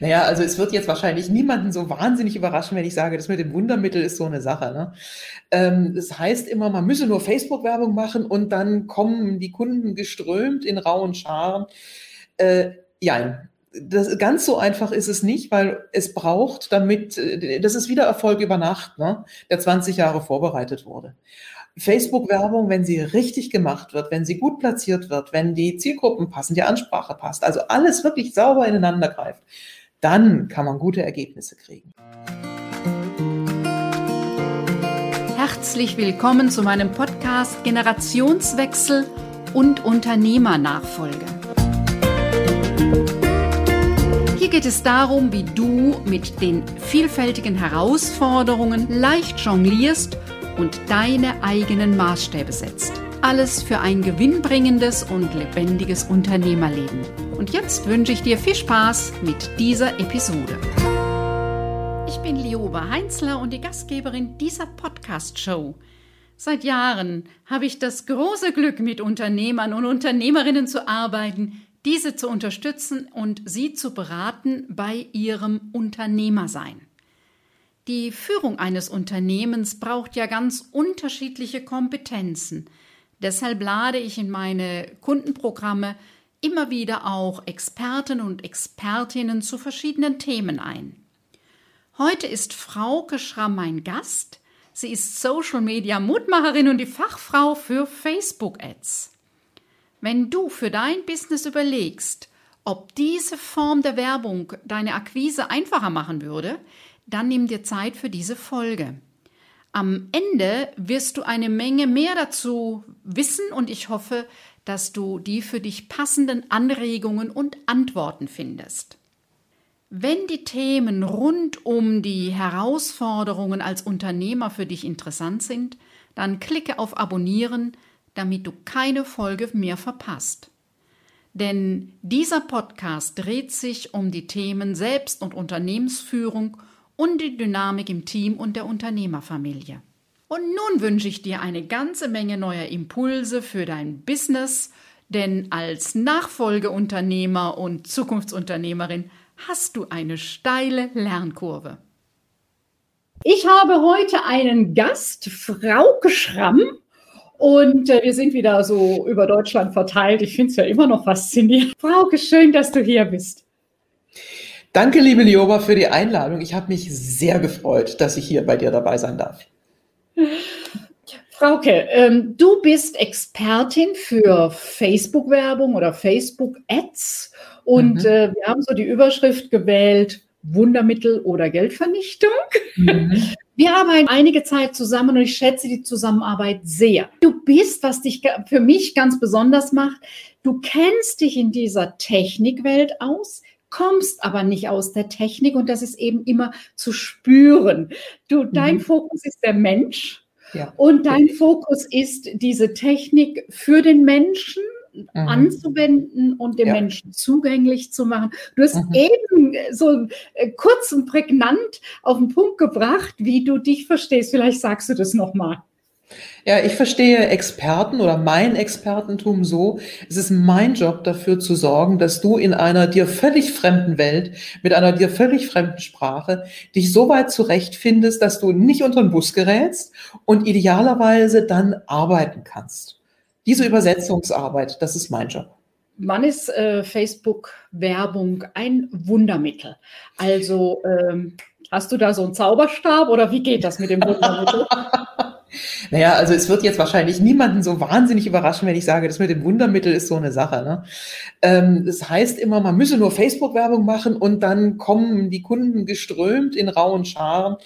Naja, also es wird jetzt wahrscheinlich niemanden so wahnsinnig überraschen, wenn ich sage, das mit dem Wundermittel ist so eine Sache. Ne? Ähm, das heißt immer, man müsse nur Facebook-Werbung machen und dann kommen die Kunden geströmt in rauen Scharen. Äh, ja, das, ganz so einfach ist es nicht, weil es braucht, damit, äh, das ist wieder Erfolg über Nacht, ne, der 20 Jahre vorbereitet wurde. Facebook-Werbung, wenn sie richtig gemacht wird, wenn sie gut platziert wird, wenn die Zielgruppen passen, die Ansprache passt, also alles wirklich sauber ineinander greift, dann kann man gute Ergebnisse kriegen. Herzlich willkommen zu meinem Podcast Generationswechsel und Unternehmernachfolge. Hier geht es darum, wie du mit den vielfältigen Herausforderungen leicht jonglierst und deine eigenen Maßstäbe setzt. Alles für ein gewinnbringendes und lebendiges Unternehmerleben. Und jetzt wünsche ich dir viel Spaß mit dieser Episode. Ich bin Lioba Heinzler und die Gastgeberin dieser Podcast-Show. Seit Jahren habe ich das große Glück, mit Unternehmern und Unternehmerinnen zu arbeiten, diese zu unterstützen und sie zu beraten bei ihrem Unternehmersein. Die Führung eines Unternehmens braucht ja ganz unterschiedliche Kompetenzen. Deshalb lade ich in meine Kundenprogramme immer wieder auch Experten und Expertinnen zu verschiedenen Themen ein. Heute ist Frauke Schramm mein Gast. Sie ist Social Media Mutmacherin und die Fachfrau für Facebook Ads. Wenn du für dein Business überlegst, ob diese Form der Werbung deine Akquise einfacher machen würde, dann nimm dir Zeit für diese Folge. Am Ende wirst du eine Menge mehr dazu wissen und ich hoffe, dass du die für dich passenden Anregungen und Antworten findest. Wenn die Themen rund um die Herausforderungen als Unternehmer für dich interessant sind, dann klicke auf Abonnieren, damit du keine Folge mehr verpasst. Denn dieser Podcast dreht sich um die Themen Selbst- und Unternehmensführung und die Dynamik im Team und der Unternehmerfamilie. Und nun wünsche ich dir eine ganze Menge neuer Impulse für dein Business, denn als Nachfolgeunternehmer und Zukunftsunternehmerin hast du eine steile Lernkurve. Ich habe heute einen Gast, Frauke Schramm. Und äh, wir sind wieder so über Deutschland verteilt. Ich finde es ja immer noch faszinierend. Frauke, schön, dass du hier bist. Danke, liebe Lioba, für die Einladung. Ich habe mich sehr gefreut, dass ich hier bei dir dabei sein darf. Frauke, ähm, du bist Expertin für Facebook-Werbung oder Facebook-Ads und mhm. äh, wir haben so die Überschrift gewählt, Wundermittel oder Geldvernichtung. Mhm. Wir arbeiten einige Zeit zusammen und ich schätze die Zusammenarbeit sehr. Du bist, was dich für mich ganz besonders macht, du kennst dich in dieser Technikwelt aus, kommst aber nicht aus der Technik und das ist eben immer zu spüren. Du, dein mhm. Fokus ist der Mensch ja. und dein Fokus ist diese Technik für den Menschen mhm. anzuwenden und dem ja. Menschen zugänglich zu machen. Du hast mhm. eben so äh, kurz und prägnant auf den Punkt gebracht, wie du dich verstehst. Vielleicht sagst du das nochmal. Ja, ich verstehe Experten oder mein Expertentum so, es ist mein Job dafür zu sorgen, dass du in einer dir völlig fremden Welt, mit einer dir völlig fremden Sprache, dich so weit zurechtfindest, dass du nicht unter den Bus gerätst und idealerweise dann arbeiten kannst. Diese Übersetzungsarbeit, das ist mein Job. Wann ist äh, Facebook-Werbung ein Wundermittel? Also ähm, hast du da so einen Zauberstab oder wie geht das mit dem Wundermittel? Naja, also es wird jetzt wahrscheinlich niemanden so wahnsinnig überraschen, wenn ich sage, das mit dem Wundermittel ist so eine Sache. Ne? Ähm, das heißt immer, man müsse nur Facebook-Werbung machen und dann kommen die Kunden geströmt in rauen Scharen.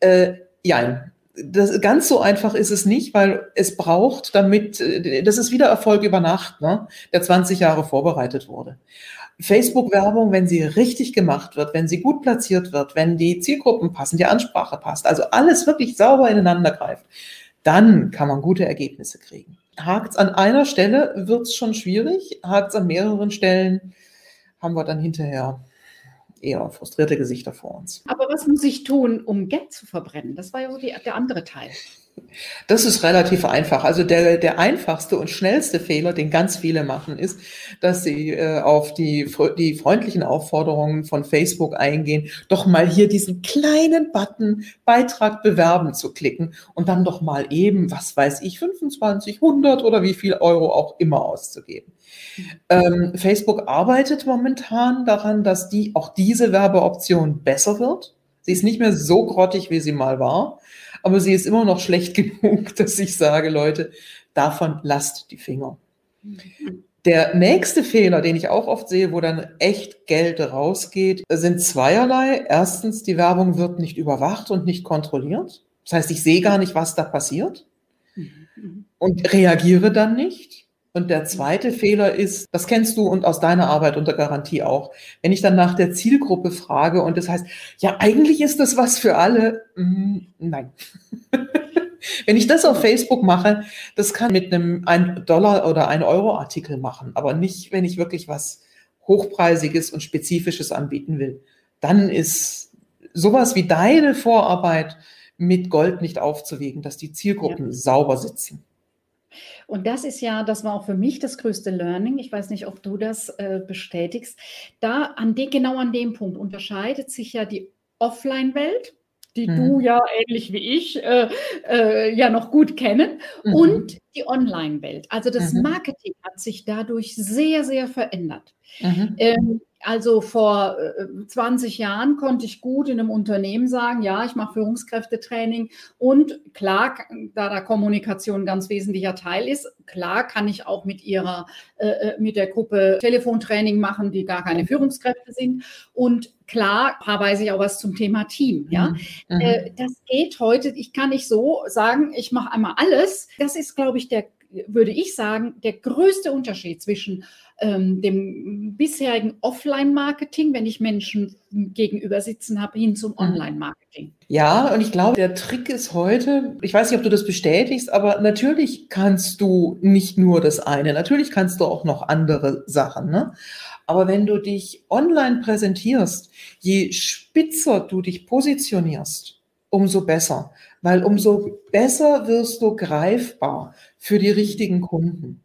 Äh, ja, das, ganz so einfach ist es nicht, weil es braucht, damit, äh, das ist wieder Erfolg über Nacht, ne, der 20 Jahre vorbereitet wurde. Facebook-Werbung, wenn sie richtig gemacht wird, wenn sie gut platziert wird, wenn die Zielgruppen passen, die Ansprache passt, also alles wirklich sauber ineinander greift, dann kann man gute Ergebnisse kriegen. Hakt es an einer Stelle, wird es schon schwierig. Hakt es an mehreren Stellen, haben wir dann hinterher eher frustrierte Gesichter vor uns. Aber was muss ich tun, um Geld zu verbrennen? Das war ja so die, der andere Teil. Das ist relativ einfach. Also der, der einfachste und schnellste Fehler, den ganz viele machen, ist, dass sie äh, auf die, die freundlichen Aufforderungen von Facebook eingehen, doch mal hier diesen kleinen Button Beitrag bewerben zu klicken und dann doch mal eben, was weiß ich, 25, 100 oder wie viel Euro auch immer auszugeben. Ähm, Facebook arbeitet momentan daran, dass die, auch diese Werbeoption besser wird. Sie ist nicht mehr so grottig, wie sie mal war aber sie ist immer noch schlecht genug, dass ich sage, Leute, davon lasst die Finger. Der nächste Fehler, den ich auch oft sehe, wo dann echt Geld rausgeht, sind zweierlei. Erstens, die Werbung wird nicht überwacht und nicht kontrolliert. Das heißt, ich sehe gar nicht, was da passiert und reagiere dann nicht. Und der zweite Fehler ist, das kennst du und aus deiner Arbeit unter Garantie auch, wenn ich dann nach der Zielgruppe frage und das heißt, ja, eigentlich ist das was für alle. Mm, nein. wenn ich das auf Facebook mache, das kann mit einem 1 Dollar oder 1 Euro Artikel machen, aber nicht, wenn ich wirklich was Hochpreisiges und Spezifisches anbieten will. Dann ist sowas wie deine Vorarbeit mit Gold nicht aufzuwiegen, dass die Zielgruppen ja. sauber sitzen. Und das ist ja, das war auch für mich das größte Learning. Ich weiß nicht, ob du das äh, bestätigst. Da an de, genau an dem Punkt unterscheidet sich ja die Offline-Welt, die mhm. du ja ähnlich wie ich äh, äh, ja noch gut kennen, mhm. und die Online-Welt. Also das mhm. Marketing hat sich dadurch sehr, sehr verändert. Mhm. Ähm, also vor 20 äh, Jahren konnte ich gut in einem Unternehmen sagen, ja, ich mache Führungskräftetraining und klar, da da Kommunikation ein ganz wesentlicher Teil ist, klar kann ich auch mit ihrer, äh, äh, mit der Gruppe Telefontraining machen, die gar keine Führungskräfte sind und klar weiß ich auch was zum Thema Team, ja. Mhm. mhm. Äh, das geht heute, ich kann nicht so sagen, ich mache einmal alles. Das ist, glaube ich, der würde ich sagen, der größte Unterschied zwischen ähm, dem bisherigen Offline-Marketing, wenn ich Menschen gegenüber sitzen habe, hin zum mhm. Online-Marketing. Ja, und ich glaube, der Trick ist heute, ich weiß nicht, ob du das bestätigst, aber natürlich kannst du nicht nur das eine, natürlich kannst du auch noch andere Sachen. Ne? Aber wenn du dich online präsentierst, je spitzer du dich positionierst, umso besser, weil umso besser wirst du greifbar für die richtigen Kunden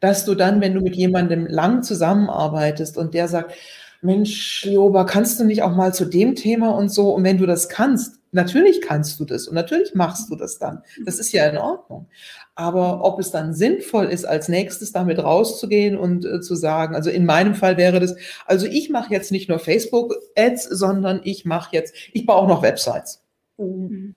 dass du dann, wenn du mit jemandem lang zusammenarbeitest und der sagt, Mensch, Lioba, kannst du nicht auch mal zu dem Thema und so? Und wenn du das kannst, natürlich kannst du das und natürlich machst du das dann. Das ist ja in Ordnung. Aber ob es dann sinnvoll ist, als nächstes damit rauszugehen und äh, zu sagen, also in meinem Fall wäre das, also ich mache jetzt nicht nur Facebook-Ads, sondern ich mache jetzt, ich baue auch noch Websites. Mhm.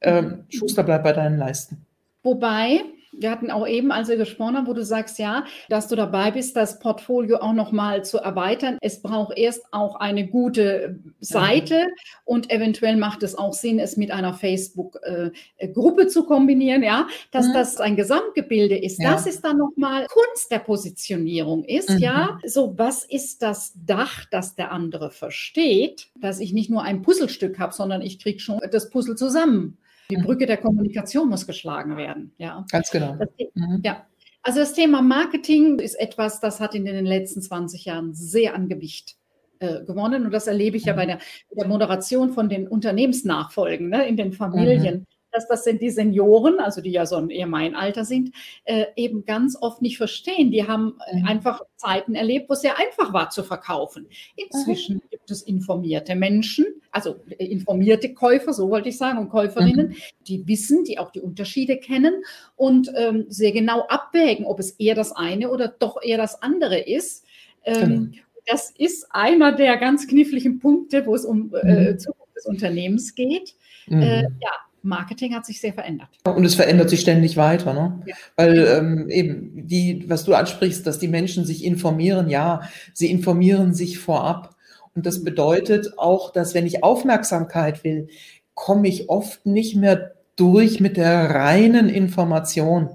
Ähm, Schuster bleibt bei deinen Leisten. Wobei, wir hatten auch eben, als wir gesprochen haben, wo du sagst, ja, dass du dabei bist, das Portfolio auch nochmal zu erweitern. Es braucht erst auch eine gute Seite ja. und eventuell macht es auch Sinn, es mit einer Facebook-Gruppe äh, zu kombinieren, ja, dass mhm. das ein Gesamtgebilde ist. Ja. Das ist dann nochmal Kunst der Positionierung ist, mhm. ja. So, was ist das Dach, das der andere versteht, dass ich nicht nur ein Puzzlestück habe, sondern ich kriege schon das Puzzle zusammen. Die Brücke der Kommunikation muss geschlagen werden. Ja, ganz genau. Das, mhm. Ja. Also das Thema Marketing ist etwas, das hat in den letzten 20 Jahren sehr an Gewicht äh, gewonnen. Und das erlebe ich ja mhm. bei der, der, Moderation von den Unternehmensnachfolgen ne, in den Familien. Mhm dass das sind die Senioren, also die ja so ein eher mein Alter sind, äh, eben ganz oft nicht verstehen. Die haben mhm. einfach Zeiten erlebt, wo es sehr einfach war zu verkaufen. Inzwischen mhm. gibt es informierte Menschen, also äh, informierte Käufer, so wollte ich sagen, und Käuferinnen, mhm. die wissen, die auch die Unterschiede kennen und ähm, sehr genau abwägen, ob es eher das eine oder doch eher das andere ist. Ähm, genau. Das ist einer der ganz kniffligen Punkte, wo es um äh, mhm. Zukunft des Unternehmens geht. Mhm. Äh, ja, Marketing hat sich sehr verändert. Und es verändert sich ständig weiter, ne? Ja. Weil ähm, eben die, was du ansprichst, dass die Menschen sich informieren, ja, sie informieren sich vorab. Und das bedeutet auch, dass wenn ich Aufmerksamkeit will, komme ich oft nicht mehr durch mit der reinen Information.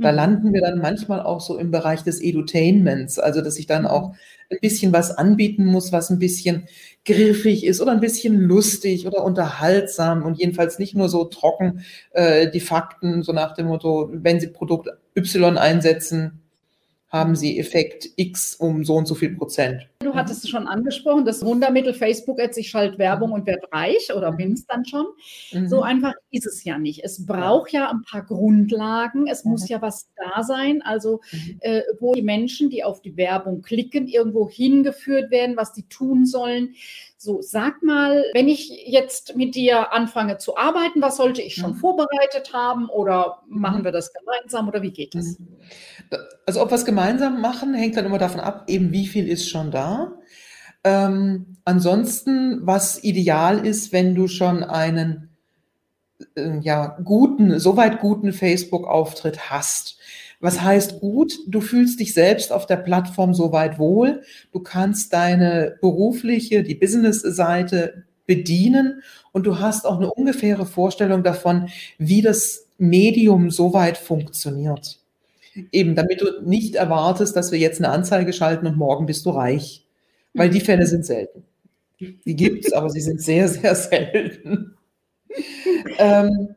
Da mhm. landen wir dann manchmal auch so im Bereich des Edutainments, also dass ich dann auch ein bisschen was anbieten muss, was ein bisschen griffig ist oder ein bisschen lustig oder unterhaltsam und jedenfalls nicht nur so trocken äh, die Fakten, so nach dem Motto, wenn Sie Produkt Y einsetzen, haben Sie Effekt X um so und so viel Prozent. Du hattest es schon angesprochen, das Wundermittel Facebook Ads, ich schalte Werbung und werde reich oder bin es dann schon. Mhm. So einfach ist es ja nicht. Es braucht ja ein paar Grundlagen. Es muss ja was da sein, also mhm. äh, wo die Menschen, die auf die Werbung klicken, irgendwo hingeführt werden, was die tun sollen. So, sag mal, wenn ich jetzt mit dir anfange zu arbeiten, was sollte ich schon mhm. vorbereitet haben oder machen mhm. wir das gemeinsam oder wie geht das? Mhm. Also ob wir es gemeinsam machen, hängt dann immer davon ab, eben wie viel ist schon da. Ähm, ansonsten, was ideal ist, wenn du schon einen äh, ja, guten, soweit guten Facebook-Auftritt hast. Was heißt gut? Du fühlst dich selbst auf der Plattform soweit wohl. Du kannst deine berufliche, die Business-Seite bedienen und du hast auch eine ungefähre Vorstellung davon, wie das Medium soweit funktioniert. Eben, damit du nicht erwartest, dass wir jetzt eine Anzeige schalten und morgen bist du reich. Weil die Fälle sind selten. Die gibt es, aber sie sind sehr, sehr selten. ähm,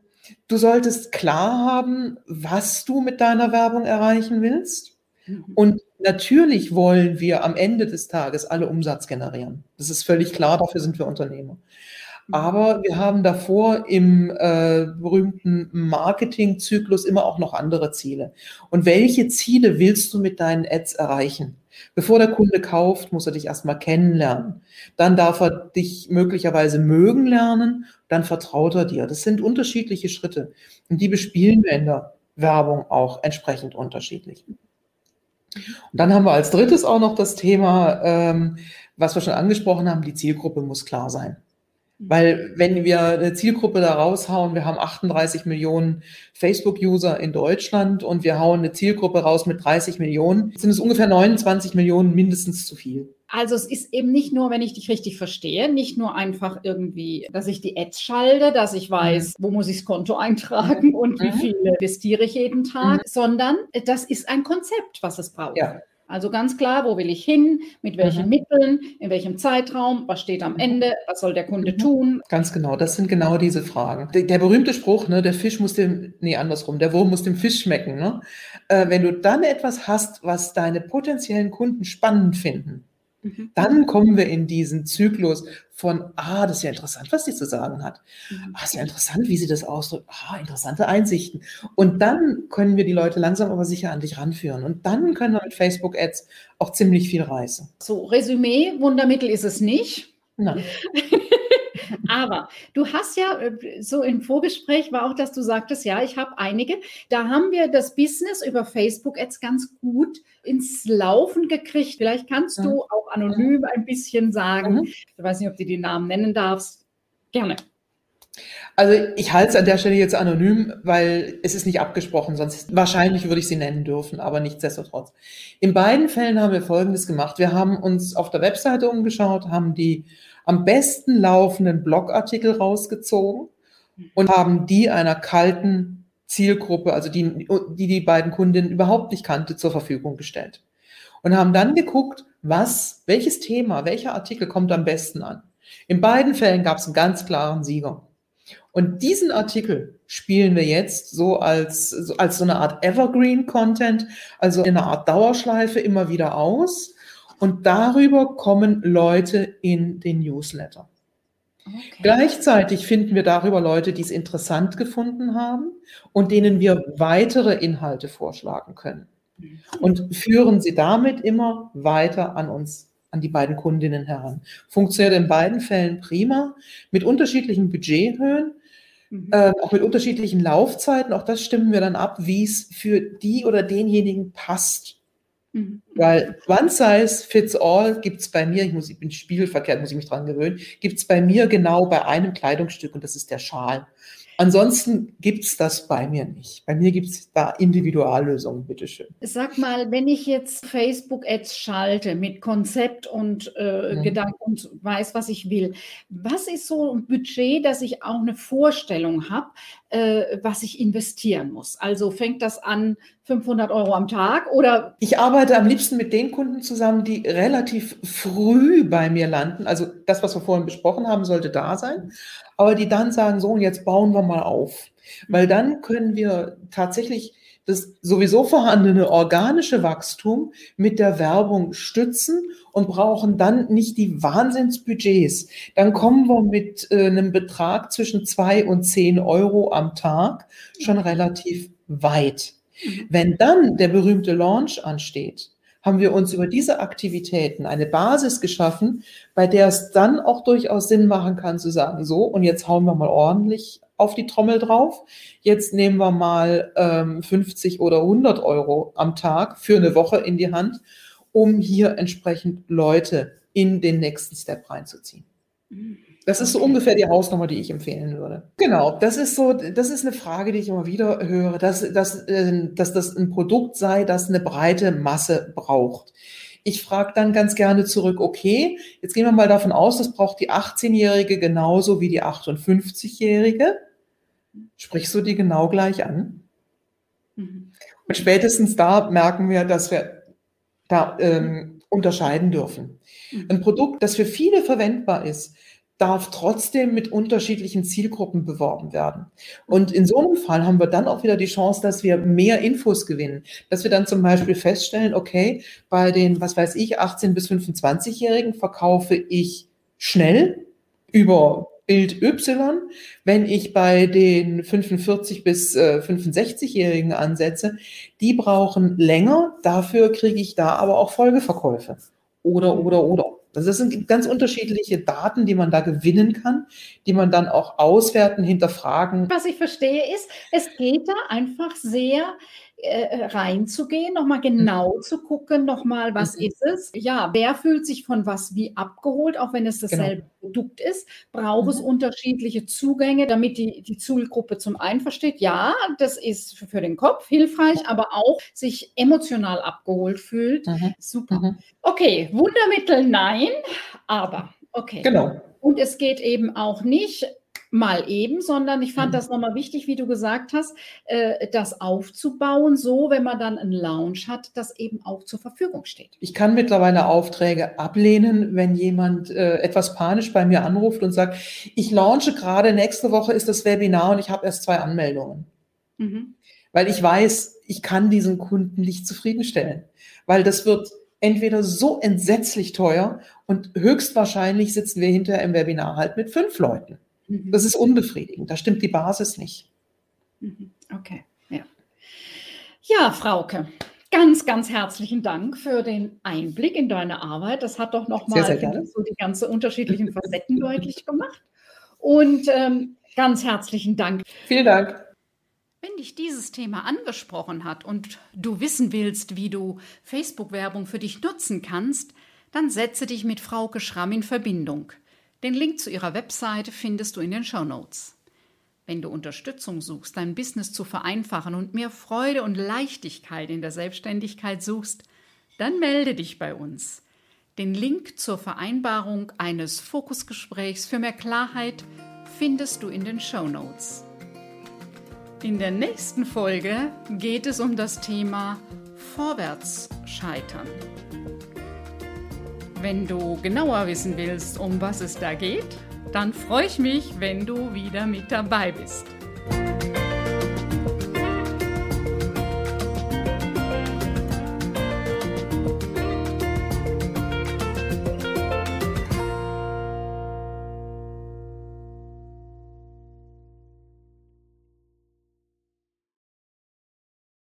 du solltest klar haben, was du mit deiner Werbung erreichen willst. Mhm. Und natürlich wollen wir am Ende des Tages alle Umsatz generieren. Das ist völlig klar, dafür sind wir Unternehmer. Mhm. Aber wir haben davor im äh, berühmten Marketingzyklus immer auch noch andere Ziele. Und welche Ziele willst du mit deinen Ads erreichen? Bevor der Kunde kauft, muss er dich erstmal kennenlernen. Dann darf er dich möglicherweise mögen lernen, dann vertraut er dir. Das sind unterschiedliche Schritte. Und die bespielen wir in der Werbung auch entsprechend unterschiedlich. Und dann haben wir als drittes auch noch das Thema, ähm, was wir schon angesprochen haben, die Zielgruppe muss klar sein. Weil wenn wir eine Zielgruppe da raushauen, wir haben 38 Millionen Facebook-User in Deutschland und wir hauen eine Zielgruppe raus mit 30 Millionen, sind es ungefähr 29 Millionen mindestens zu viel. Also es ist eben nicht nur, wenn ich dich richtig verstehe, nicht nur einfach irgendwie, dass ich die Ads schalte, dass ich weiß, wo muss ich das Konto eintragen und wie mhm. viel investiere ich jeden Tag, mhm. sondern das ist ein Konzept, was es braucht. Ja. Also ganz klar, wo will ich hin, mit welchen mhm. Mitteln, in welchem Zeitraum, was steht am mhm. Ende, was soll der Kunde mhm. tun? Ganz genau, das sind genau diese Fragen. Der, der, berühmte Spruch, ne, der Fisch muss dem, nee, andersrum, der Wurm muss dem Fisch schmecken. Ne? Äh, wenn du dann etwas hast, was deine potenziellen Kunden spannend finden, Mhm. Dann kommen wir in diesen Zyklus von, ah, das ist ja interessant, was sie zu sagen hat. Mhm. Ah, ist ja interessant, wie sie das ausdrückt. Ah, interessante Einsichten. Und dann können wir die Leute langsam aber sicher an dich ranführen. Und dann können wir mit Facebook-Ads auch ziemlich viel reißen. So, Resümee, Wundermittel ist es nicht. Nein. Aber du hast ja äh, so im Vorgespräch war auch, dass du sagtest, ja, ich habe einige. Da haben wir das Business über Facebook Ads ganz gut ins Laufen gekriegt. Vielleicht kannst du auch anonym ein bisschen sagen. Mhm. Ich weiß nicht, ob du die Namen nennen darfst. Gerne. Also ich halte es an der Stelle jetzt anonym, weil es ist nicht abgesprochen, sonst wahrscheinlich würde ich sie nennen dürfen, aber nichtsdestotrotz. In beiden Fällen haben wir Folgendes gemacht. Wir haben uns auf der Webseite umgeschaut, haben die am besten laufenden Blogartikel rausgezogen und haben die einer kalten Zielgruppe, also die, die die beiden Kundinnen überhaupt nicht kannte, zur Verfügung gestellt. Und haben dann geguckt, was, welches Thema, welcher Artikel kommt am besten an. In beiden Fällen gab es einen ganz klaren Sieger. Und diesen Artikel spielen wir jetzt so als, als so eine Art Evergreen Content, also in einer Art Dauerschleife immer wieder aus und darüber kommen Leute in den Newsletter. Okay. Gleichzeitig finden wir darüber Leute, die es interessant gefunden haben und denen wir weitere Inhalte vorschlagen können. Und führen sie damit immer weiter an uns, an die beiden Kundinnen heran. Funktioniert in beiden Fällen prima, mit unterschiedlichen Budgethöhen, mhm. äh, auch mit unterschiedlichen Laufzeiten. Auch das stimmen wir dann ab, wie es für die oder denjenigen passt. Mhm. Weil one size fits all gibt es bei mir, ich, muss, ich bin spiegelverkehrt, muss ich mich dran gewöhnen, gibt es bei mir genau bei einem Kleidungsstück und das ist der Schal. Ansonsten gibt es das bei mir nicht. Bei mir gibt es da Individuallösungen, bitteschön. Sag mal, wenn ich jetzt Facebook-Ads schalte mit Konzept und äh, mhm. Gedanken und weiß, was ich will, was ist so ein Budget, dass ich auch eine Vorstellung habe, äh, was ich investieren muss? Also fängt das an 500 Euro am Tag oder? Ich arbeite am liebsten mit den Kunden zusammen, die relativ früh bei mir landen. Also das, was wir vorhin besprochen haben, sollte da sein aber die dann sagen, so, und jetzt bauen wir mal auf. Weil dann können wir tatsächlich das sowieso vorhandene organische Wachstum mit der Werbung stützen und brauchen dann nicht die Wahnsinnsbudgets. Dann kommen wir mit äh, einem Betrag zwischen zwei und zehn Euro am Tag schon relativ weit. Mhm. Wenn dann der berühmte Launch ansteht, haben wir uns über diese Aktivitäten eine Basis geschaffen, bei der es dann auch durchaus Sinn machen kann zu sagen, so, und jetzt hauen wir mal ordentlich auf die Trommel drauf. Jetzt nehmen wir mal ähm, 50 oder 100 Euro am Tag für eine Woche in die Hand, um hier entsprechend Leute in den nächsten Step reinzuziehen. Mhm. Das ist so ungefähr die Hausnummer, die ich empfehlen würde. Genau, das ist so, das ist eine Frage, die ich immer wieder höre, dass, dass, äh, dass das ein Produkt sei, das eine breite Masse braucht. Ich frage dann ganz gerne zurück, okay, jetzt gehen wir mal davon aus, das braucht die 18-Jährige genauso wie die 58-Jährige. Sprichst du die genau gleich an? Mhm. Und spätestens da merken wir, dass wir da ähm, unterscheiden dürfen. Mhm. Ein Produkt, das für viele verwendbar ist, darf trotzdem mit unterschiedlichen Zielgruppen beworben werden. Und in so einem Fall haben wir dann auch wieder die Chance, dass wir mehr Infos gewinnen. Dass wir dann zum Beispiel feststellen, okay, bei den, was weiß ich, 18 bis 25-Jährigen verkaufe ich schnell über Bild Y. Wenn ich bei den 45 bis äh, 65-Jährigen ansetze, die brauchen länger, dafür kriege ich da aber auch Folgeverkäufe. Oder, oder, oder. Also das sind ganz unterschiedliche Daten, die man da gewinnen kann, die man dann auch auswerten, hinterfragen. Was ich verstehe ist, es geht da einfach sehr äh, reinzugehen, nochmal genau mhm. zu gucken, nochmal, was mhm. ist es? Ja, wer fühlt sich von was wie abgeholt, auch wenn es genau. dasselbe genau. Produkt ist? Braucht mhm. es unterschiedliche Zugänge, damit die, die Zielgruppe zum einen versteht, ja, das ist für, für den Kopf hilfreich, aber auch sich emotional abgeholt fühlt. Mhm. Super. Mhm. Okay, Wundermittel nein, aber okay. Genau. Und es geht eben auch nicht mal eben, sondern ich fand mhm. das nochmal wichtig, wie du gesagt hast, äh, das aufzubauen, so wenn man dann einen Lounge hat, das eben auch zur Verfügung steht. Ich kann mittlerweile Aufträge ablehnen, wenn jemand äh, etwas panisch bei mir anruft und sagt, ich launche gerade, nächste Woche ist das Webinar und ich habe erst zwei Anmeldungen. Mhm. Weil ich weiß, ich kann diesen Kunden nicht zufriedenstellen, weil das wird entweder so entsetzlich teuer und höchstwahrscheinlich sitzen wir hinterher im Webinar halt mit fünf Leuten. Mhm. Das ist unbefriedigend. Da stimmt die Basis nicht. Mhm. Okay, ja. Ja, Frauke, ganz, ganz herzlichen Dank für den Einblick in deine Arbeit. Das hat doch nochmal so die ganzen unterschiedlichen Facetten deutlich gemacht. Und ähm, ganz herzlichen Dank. Vielen Dank. Wenn dich dieses Thema angesprochen hat und du wissen willst, wie du Facebook-Werbung für dich nutzen kannst, dann setze dich mit Frauke Schramm in Verbindung. Den Link zu ihrer Website findest du in den Show Notes. Wenn du Unterstützung suchst, dein Business zu vereinfachen und mehr Freude und Leichtigkeit in der Selbstständigkeit suchst, dann melde dich bei uns. Den Link zur Vereinbarung eines Fokusgesprächs für mehr Klarheit findest du in den Show Notes. In der nächsten Folge geht es um das Thema Vorwärts scheitern. Wenn du genauer wissen willst, um was es da geht, dann freue ich mich, wenn du wieder mit dabei bist.